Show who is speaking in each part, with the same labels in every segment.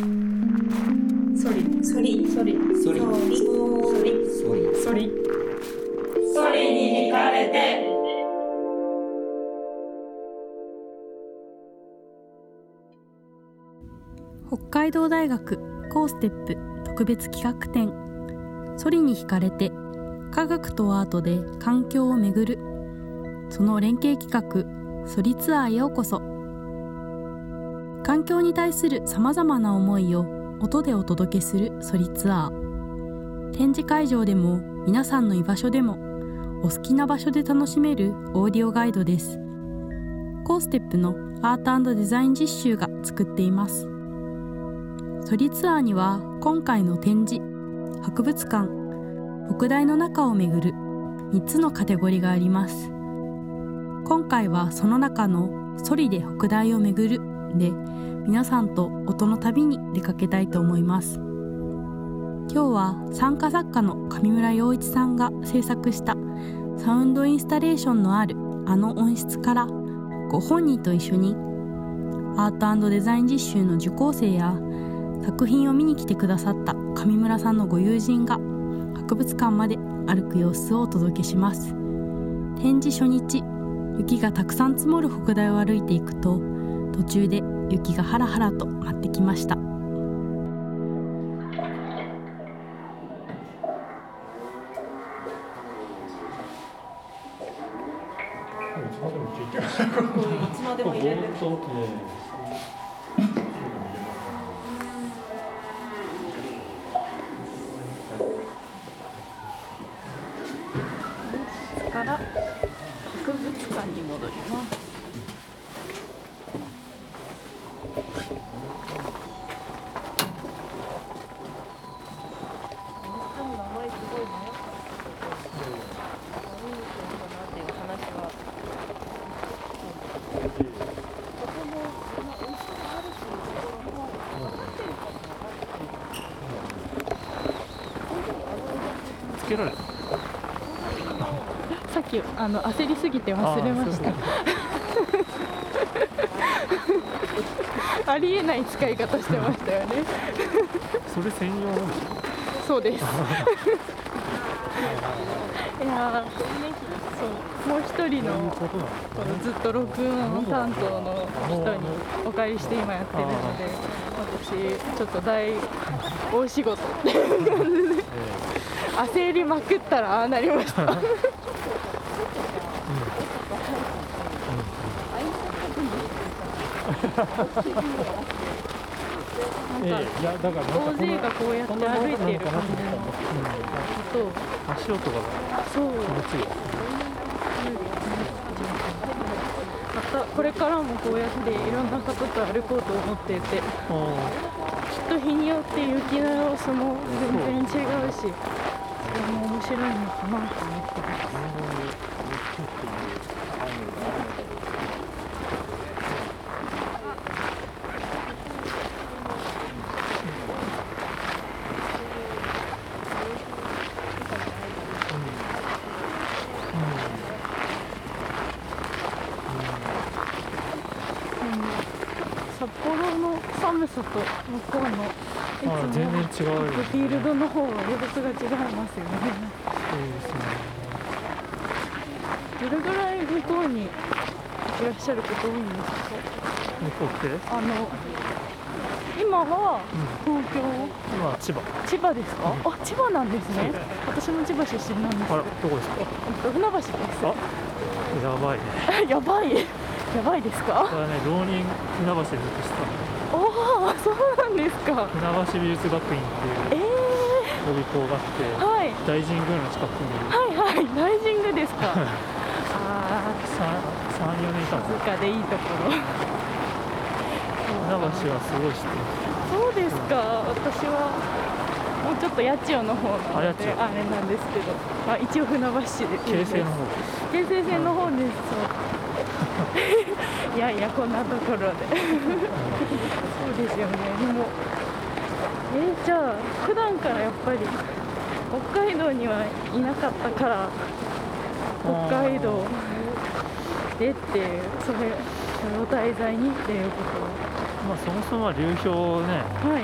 Speaker 1: ソリソリソリ
Speaker 2: ソリ
Speaker 1: ソリソリ
Speaker 2: ソリ
Speaker 1: ソリ
Speaker 3: ソリに惹かれて。
Speaker 4: 北海道大学コーステップ特別企画展。ソリに惹かれて科学とアートで環境をめぐる。その連携企画ソリツアーへようこそ環境に対するさまざまな思いを音でお届けするソリツアー。展示会場でも皆さんの居場所でもお好きな場所で楽しめるオーディオガイドです。コーステップのアートデザイン実習が作っています。ソリツアーには今回の展示博物館北大の中をめぐる3つのカテゴリーがあります。今回はその中の「ソリで北大をめぐる」で皆さんと音の旅に出かけたいと思います。今日は参加作家の上村陽一さんが制作したサウンドインスタレーションのあるあの音質からご本人と一緒にアートデザイン実習の受講生や作品を見に来てくださった上村さんのご友人が博物館まで歩く様子をお届けします。展示初日雪がたくさん積もる北大を歩いていくと途中で雪がハラハラと舞ってきました。
Speaker 1: いつまでも入れる。から博物館に戻ります
Speaker 5: けられた。
Speaker 4: さっきあの焦りすぎて忘れました。ありえない使い方してましたよね。
Speaker 5: それ専用
Speaker 4: そうです。いやーそうもう一人の
Speaker 5: この
Speaker 4: このずっと録音担当の人にお借りして今やってるので私ちょっと大大仕事っていう感じで焦りまくったらああなりました。
Speaker 5: ええいやだから
Speaker 4: 大勢がこうやって歩いてる感じのと
Speaker 5: 足音が
Speaker 4: そう
Speaker 5: 気持ちいい
Speaker 4: またこれからもこうやっていろん。な方と歩こうと思っていてきっと日によって雪の様子も全然違うし白い。のかなと思ってます札幌の寒さと向こうのい。つもフィールドの方は様子が違い。ますよね
Speaker 5: そうですね
Speaker 4: どれぐらい向こうにいらっしゃること多いんですか？
Speaker 5: 向こうって？
Speaker 4: あの今は東京、
Speaker 5: 今千葉
Speaker 4: 千葉。ですか、あ千葉なんですね。私も千葉出身なんです。
Speaker 5: あらどこですか？
Speaker 4: えっと船橋です。
Speaker 5: あやばい。ね
Speaker 4: やばい。やばいですか？
Speaker 5: これはね浪人船橋でずっとしてたの。
Speaker 4: おおそうなんですか。
Speaker 5: 船橋美術学院っていう。
Speaker 4: え
Speaker 5: 予備校があって
Speaker 4: ー、はい。
Speaker 5: 大神宮の近くに
Speaker 4: はいはい大神宮ですか。ああ
Speaker 5: 34年いたの。
Speaker 4: 静かでいいところ。
Speaker 5: 船橋はすごい知って
Speaker 4: そうですか。私はもうちょっと八千代の方なのであれなんですけど、まあ、一応船橋市で
Speaker 5: 京成の方
Speaker 4: 京成線の方です。いやいやこんなところで。そうですよね。でもえーじゃあ普段からやっぱり北海道にはいなかったから北海道でっていうそれを題材にっていうこと。
Speaker 5: まあそもそもは流氷をね
Speaker 4: はい。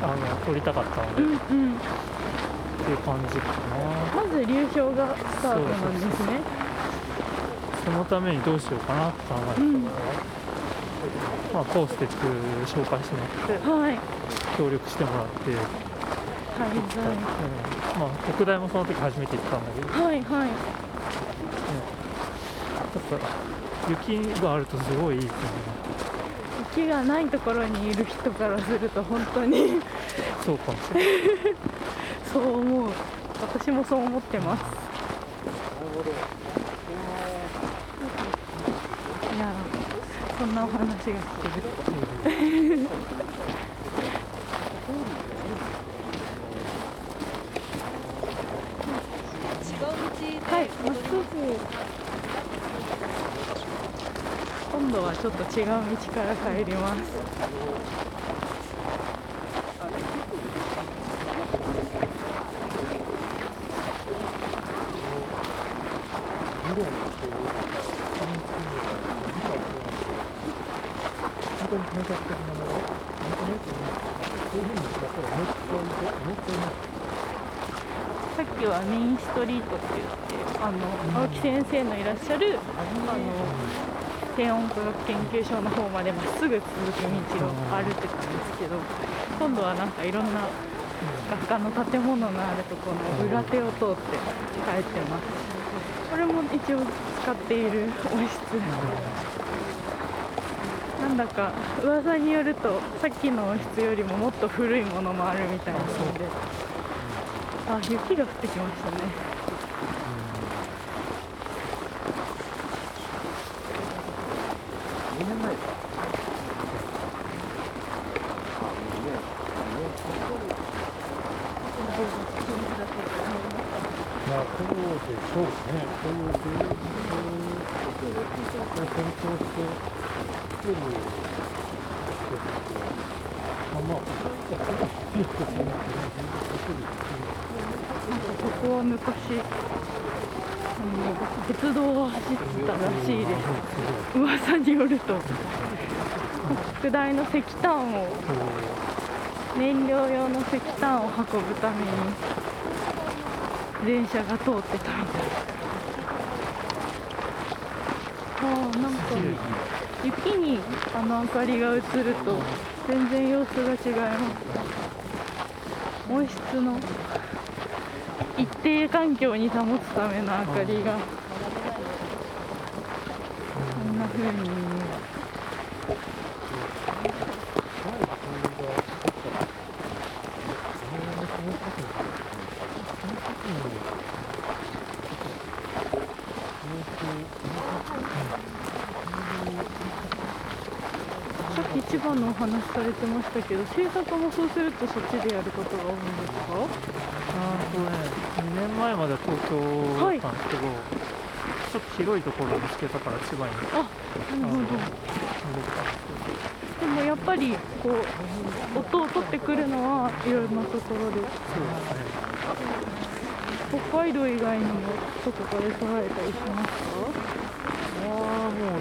Speaker 5: あの撮りたかったので、
Speaker 4: うん
Speaker 5: っ
Speaker 4: うん。
Speaker 5: ていう感じかな。
Speaker 4: まず流氷がスタートなんですね。
Speaker 5: そのためにどうしようかなって考えてたから、
Speaker 4: うん
Speaker 5: まあコーステック紹介してもらって
Speaker 4: はい。
Speaker 5: 協力してもらって、うん。
Speaker 4: 滞
Speaker 5: まあ国大もその時初めて行ったんだけど。
Speaker 4: 在はいはい。
Speaker 5: やっぱ雪があるとすごいいいですよね
Speaker 4: 雪がないところにいる人からすると本当に。
Speaker 5: そうかもしれない。
Speaker 4: そう思う。私もそう思ってます。いやそんなお話が聞けるはいまっすぐ今度はちょっと違う道から帰りますもうさっきはメインストリートって言ってあの青木先生のいらっしゃるあの低温科学研究所の方までまっすぐ続く道を歩いてたんですけど今度はなんかいろんな学科の建物のあるとこの裏手を通って帰ってます。これも一応使っている温室。なんだか噂によるとさっきの温室よりももっと古いものもあるみたいなので。あ雪が降ってきましたね。
Speaker 2: あ、そうでしょうね。そういう、そういう、そういう、検討して、一人、まあまあ、いいですね。
Speaker 4: なんかここは昔あの鉄道が走ってたらしいです噂によると特大の石炭を燃料用の石炭を運ぶために電車が通ってたみたいあーなんか雪にあの明かりが映ると全然様子が違います。温室の一定環境に保つための明かりがこんな風に見えるさっき千葉のお話されてましたけど制作もそうするとそっちでやることが多いんですか？
Speaker 5: あーとね。2年前までは東京だったんですけど、ちょっと広いところを見つけたから千葉に。
Speaker 4: あなるほど。
Speaker 5: で
Speaker 4: もやっぱりこう音を取ってくるのはいろんなところで。
Speaker 5: そうですね。
Speaker 4: 北海道以外にもどこかで撮られたりしますか？
Speaker 5: ああもう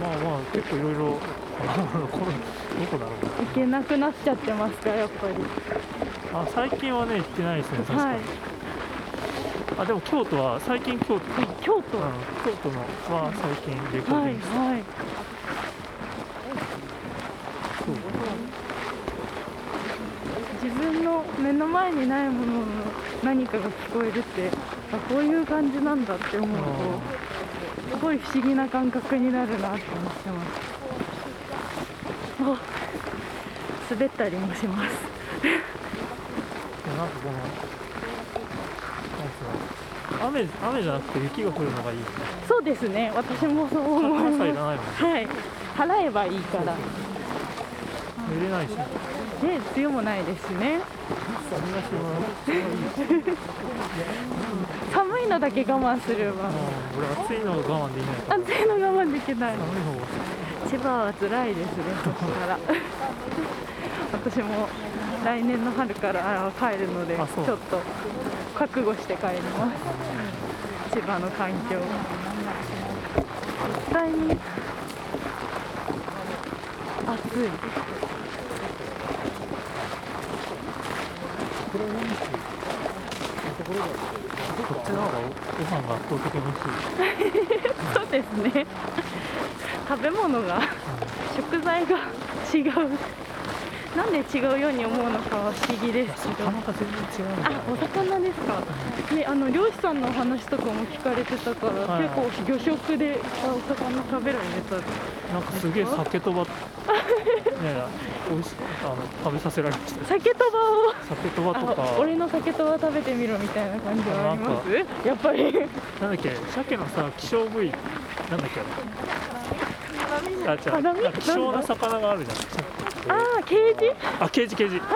Speaker 5: まあまあ結構いろいろ どこだろう
Speaker 4: 行けなくなっちゃってますかやっぱり。
Speaker 5: あ最近はね行ってないですね確かに、
Speaker 4: はい。
Speaker 5: あでも京都は最近京都、うん、
Speaker 4: 京都？は
Speaker 5: 京都のは最近レコーディ
Speaker 4: い
Speaker 5: ングした、
Speaker 4: はい。
Speaker 5: そう。
Speaker 4: 自分の目の前にないものの何かが聞こえるってあこういう感じなんだって思うとすごい不思議な感覚になるなって思ってますあ滑ったりもします。
Speaker 5: なんかこの雨雨じゃなくて雪が降るのがいいですね。
Speaker 4: そうですね。私もそう思います。はい。払えばいいから。
Speaker 5: 寝れないし。ね
Speaker 4: ね強もないですしね。寒いのだけ我慢すれば。
Speaker 5: うん俺暑いの我慢できない
Speaker 4: 暑いの我慢できない。
Speaker 5: 寒い方が
Speaker 4: 千葉は辛いですねそしたら。私も来年の春からあ帰るのでちょっと覚悟して帰ります。千葉の環境。絶対に暑い。
Speaker 2: こ
Speaker 5: っちの方がご飯が圧倒的に美味しい。
Speaker 4: そうですね食べ物が食材が違う。なんで違うように思うのかは不思議ですけど。
Speaker 5: 魚が全然違う
Speaker 4: あ、お魚ですか。ね、あの漁師さんのお話とかも聞かれてたから、
Speaker 5: はい。はい
Speaker 4: 結構魚食であお魚食べられた。
Speaker 5: なんかすげえ酒とば。いやいや美味しいあの食べさせられました。
Speaker 4: 酒とばを。
Speaker 5: 酒とばとか。
Speaker 4: あ、俺の酒とば食べてみろみたいな感じはあります。やっぱり。
Speaker 5: なんだっけ鮭のさ希少部位。なんだっけあれあ違
Speaker 4: ハラミ
Speaker 5: うなんか希少な魚があるじゃん。
Speaker 4: あー、ケージ？
Speaker 5: あケージケージ。
Speaker 4: はい。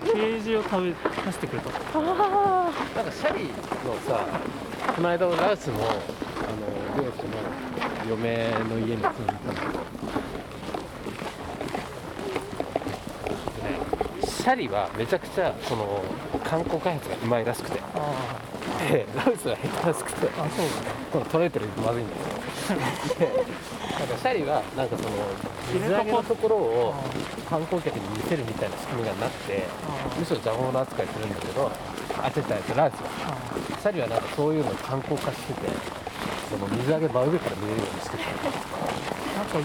Speaker 5: ケージを食べさせてくれた
Speaker 4: あ
Speaker 2: なんかシャリのさこの間ラウスのあの漁師の嫁の家に住んでたんだけどねシャリはめちゃくちゃその観光開発がうまいらしくて。
Speaker 5: あ
Speaker 2: でラウスは下手らしくて。
Speaker 5: ああそうだ。ね
Speaker 2: この取れてるまずいんですよ。でなんかシャリはなんかその水揚げのところを観光客に見せるみたいな仕組みがなって
Speaker 5: あ
Speaker 2: むしろ邪魔者扱いするんだけどあ違う違うラウスは。
Speaker 5: あ
Speaker 2: シャリはなんかそういうのを観光化しててその水揚げ真上から見えるようにしてて
Speaker 5: なんか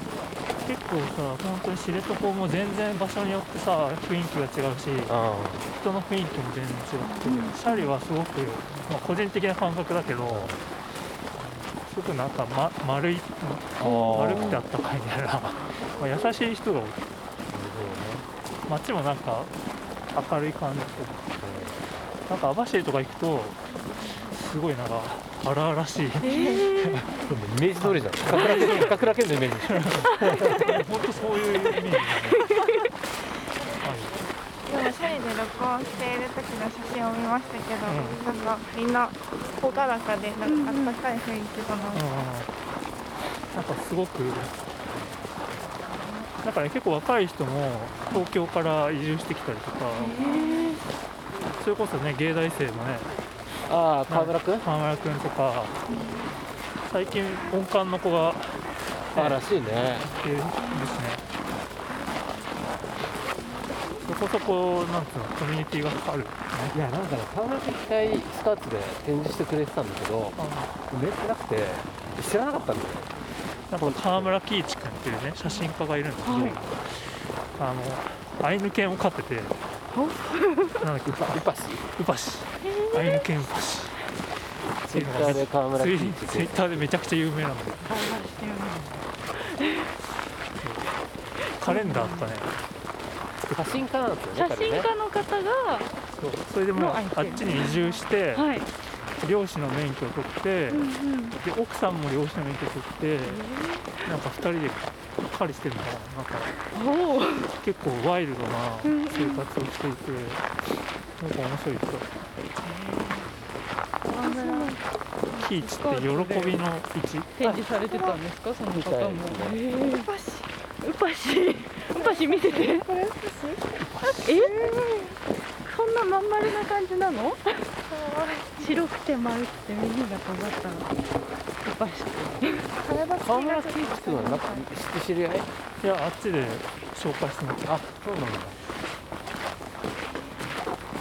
Speaker 5: 結構さ本当に知床も全然場所によってさ雰囲気が違うし
Speaker 2: あ
Speaker 5: 人の雰囲気も全然違って、シャリはすごく、まあ、個人的な感覚だけどすごくなんか、ま、丸い丸くてあったかいみたいな、まあ、優しい人が多い街もなんか明るい感じでなんか網走とか行くとすごいなんか荒々しい。
Speaker 2: イメージ通りじゃん。高倉健高倉健のイメージ。でしょ
Speaker 5: 本当そういうイメージだね
Speaker 3: でもシャリで録音している時の写真を見ましたけど、なん。かみんな朗らかでなんかあったかい雰囲気だな、
Speaker 5: うん。なんかすごくなんかね結構若い人も東京から移住してきたりとか。それこそね芸大生のね。
Speaker 2: ああ川村君
Speaker 5: 河村君とか。最近音感の子が。
Speaker 2: ああらしいね。
Speaker 5: いるこそこなんつうのコミュニティがある
Speaker 2: いやなんかね川村君一回スカーツで展示してくれてたんだけど売れてなくて知らなかったんだよね。
Speaker 5: なんか河村喜一君っていうね写真家がいるんだけど、
Speaker 4: はい。
Speaker 5: あのアイヌ犬を飼っててなんだっけ
Speaker 2: ウパシ
Speaker 5: ウパシアイヌ犬ウパシ
Speaker 2: ツイッターで川村
Speaker 5: ツイ
Speaker 2: 君って
Speaker 5: ツイッターでめちゃくちゃ有名なんだよ。カレンダーとかね
Speaker 2: 写真家なんですよね
Speaker 4: 写真家の方が、
Speaker 5: そうそれでもうあっちに移住して
Speaker 4: はい。
Speaker 5: 漁師の免許を取って
Speaker 4: うんうん。
Speaker 5: で奥さんも漁師の免許を取ってなんか2人で狩りしてるのかななんか。結構ワイルドな
Speaker 4: うんうん。
Speaker 5: 生活をしていてなんか面白い人喜一って喜びの一
Speaker 4: 展示されてたんですか、その方も。
Speaker 2: ですね
Speaker 4: へーウパシ。ウパシ。ウパシ見せて。これウパシ。え？そんなまん丸な感じなの？白くて丸くて耳が尖ったの。ウパシ。
Speaker 2: 川村圭一君はなんか知って知り合い？
Speaker 5: いやあっちで紹介してもらった
Speaker 2: あそうなんだ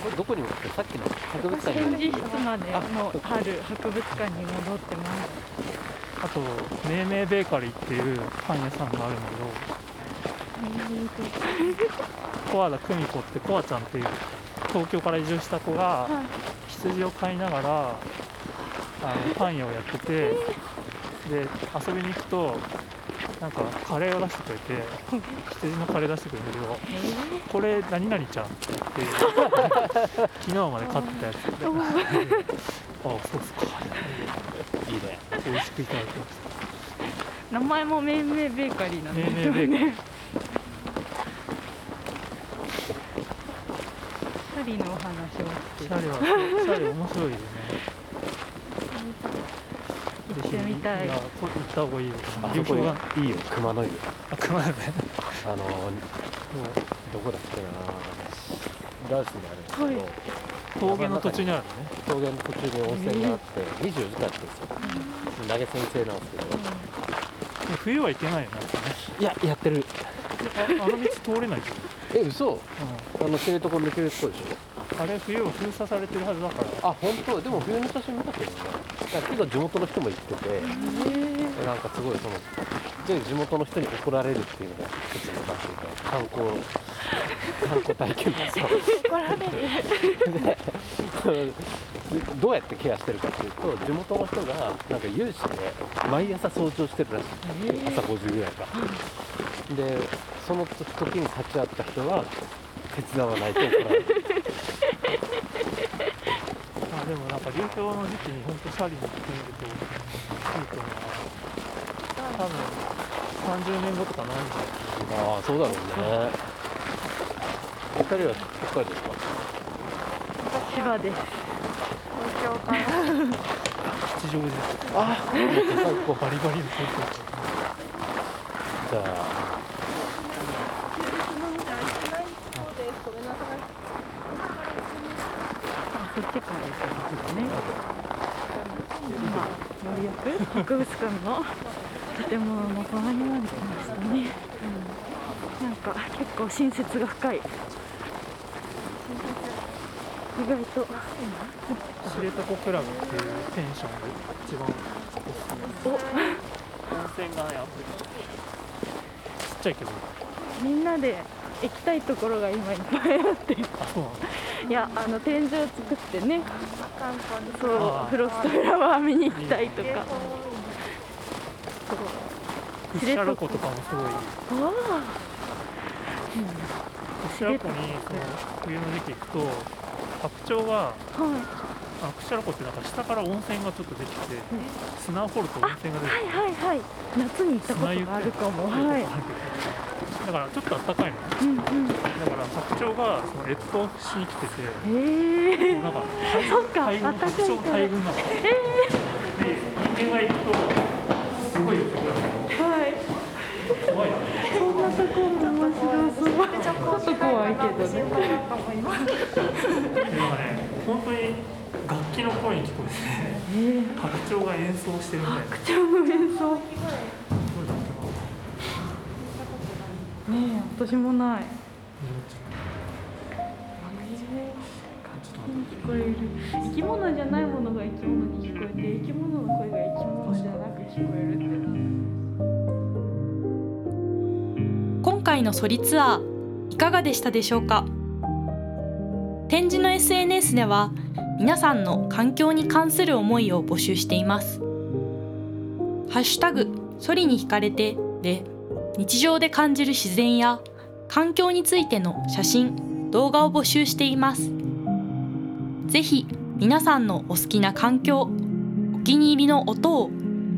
Speaker 2: これどこにもってさっきの博物館
Speaker 4: 展
Speaker 2: に
Speaker 4: 示室までのある博物館に戻ってます。
Speaker 5: あとめいめいベーカリーっていうパン屋さんがあるんだけど コアラ久美子ってコアちゃんっていう東京から移住した子が羊を飼いながらあのパン屋をやっててで遊びに行くとなんかカレーを出してくれて羊のカレー出してくれるんだけどこれ何々ちゃんって言って昨日まで飼ってたやつ。であそうっすか。
Speaker 2: いいね。
Speaker 5: 美味しくいただきまし
Speaker 4: 名前もめいめいベーカリーなん
Speaker 5: た
Speaker 4: です
Speaker 5: めいめいベーカリー
Speaker 4: シャリのお話を
Speaker 5: シャリはシャリ面白いよね
Speaker 4: 行ってみたい
Speaker 5: やこ行った方がいいよ
Speaker 2: あそこ
Speaker 5: が
Speaker 2: いいよ熊の湯
Speaker 5: あ熊だ。ね
Speaker 2: あのどこだ。っけなラウスにあるんですけど、
Speaker 5: 峠の途中にあるね
Speaker 2: 峠の途中に温泉があって24時間やってるんですよ投げ先生なんですけど
Speaker 5: 冬は行けないよねね
Speaker 2: いややってる
Speaker 5: ああの道通れないでしょ、
Speaker 2: え嘘。
Speaker 5: う
Speaker 2: あの知床抜けるとこでしょ。
Speaker 5: ん、あれ冬は封鎖されてるはずだから。
Speaker 2: あ本当？でも冬の写真見たけどねい。や結構地元の人も言っててなんかすごいそので地元の人に怒られるっていうのが一つのなんていうか観光観光体験ですよ
Speaker 3: 怒られる。
Speaker 2: でどうやってケアしてるかっていうと地元の人がなんか有志で毎朝掃除をしてるらしい。朝5時ぐらいからでその時に立ち会った人は手伝わないと怒られる。
Speaker 5: あでもなんか流氷の時期に本当シャリに来てみるといいと思う。な多分30年後とかないんじゃない
Speaker 2: ああそうだろうね。お二人は北海道ですか？
Speaker 1: 千葉です。
Speaker 3: 東京から。
Speaker 5: 吉祥寺
Speaker 2: ああ最高
Speaker 5: バリバリの東京。
Speaker 2: じゃあ
Speaker 1: あそっちからですね。今森役博物館の建物の隣まで来ましたね、なんか結構親切が深い。意外と。
Speaker 5: 知床クラブっていうペンションが一番おすすめ。温泉がねあって。ちっちゃいけど。
Speaker 1: みんなで行きたいところが今いっぱいあって。
Speaker 5: あそうなの
Speaker 1: いやあの展示を作ってね。そうフロストフラワー見に行きたいとか。
Speaker 5: 屈斜路湖とかもすごい。
Speaker 1: あ
Speaker 5: 屈斜路湖にその冬の時期行くと白鳥が
Speaker 1: あはい。
Speaker 5: あ屈斜路湖ってなんか下から温泉がちょっとできて砂を掘ると温泉が出て
Speaker 1: はいはいはい。夏に行ったことがあるかも。はい
Speaker 5: だからちょっとあったかいの。ね
Speaker 1: うんうん。
Speaker 5: だから白鳥がその越冬しに来てて
Speaker 1: へえ
Speaker 5: もうなんか大群白鳥大群なの、で人間が行くとすごい。よ
Speaker 1: はい。
Speaker 5: 怖いな
Speaker 1: そんなところ面白そう。ちょっと怖いけどね
Speaker 5: でなんかね本当に楽器の声に聞こえて
Speaker 1: えー、
Speaker 5: 白鳥が演奏してるみたいな
Speaker 1: 白鳥の演奏ねえ私もない。聞こえる生き物じゃないものが生き物に聞こえて生き物の声が生き物じゃなく聞こえるって
Speaker 4: 今回のソリツアーいかがでしたでしょうか？展示の SNS では皆さんの環境に関する思いを募集しています。ハッシュタグソリに惹かれてで日常で感じる自然や環境についての写真動画を募集しています。ぜひ皆さんのお好きな環境お気に入りの音を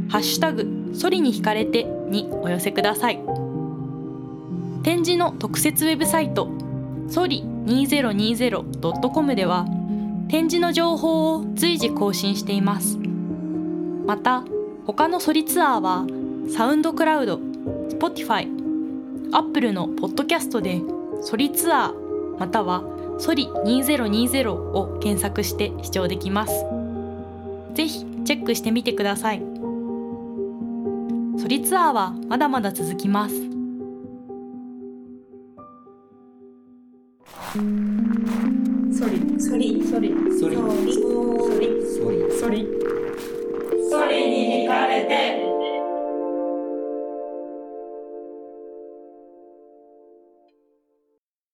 Speaker 4: ハッシュタグソリに惹かれてにお寄せください。展示の特設ウェブサイトソリ 2020.com では展示の情報を随時更新しています。また他のソリツアーはサウンドクラウド、Spotify、Apple のポッドキャストで「ソリツアー」または「ソリ2020」を検索して視聴できます。ぜひチェックしてみてください。ソリツアーはまだまだ続きます。
Speaker 6: ソリソリソリソリソリソリソリソリに惹かれて。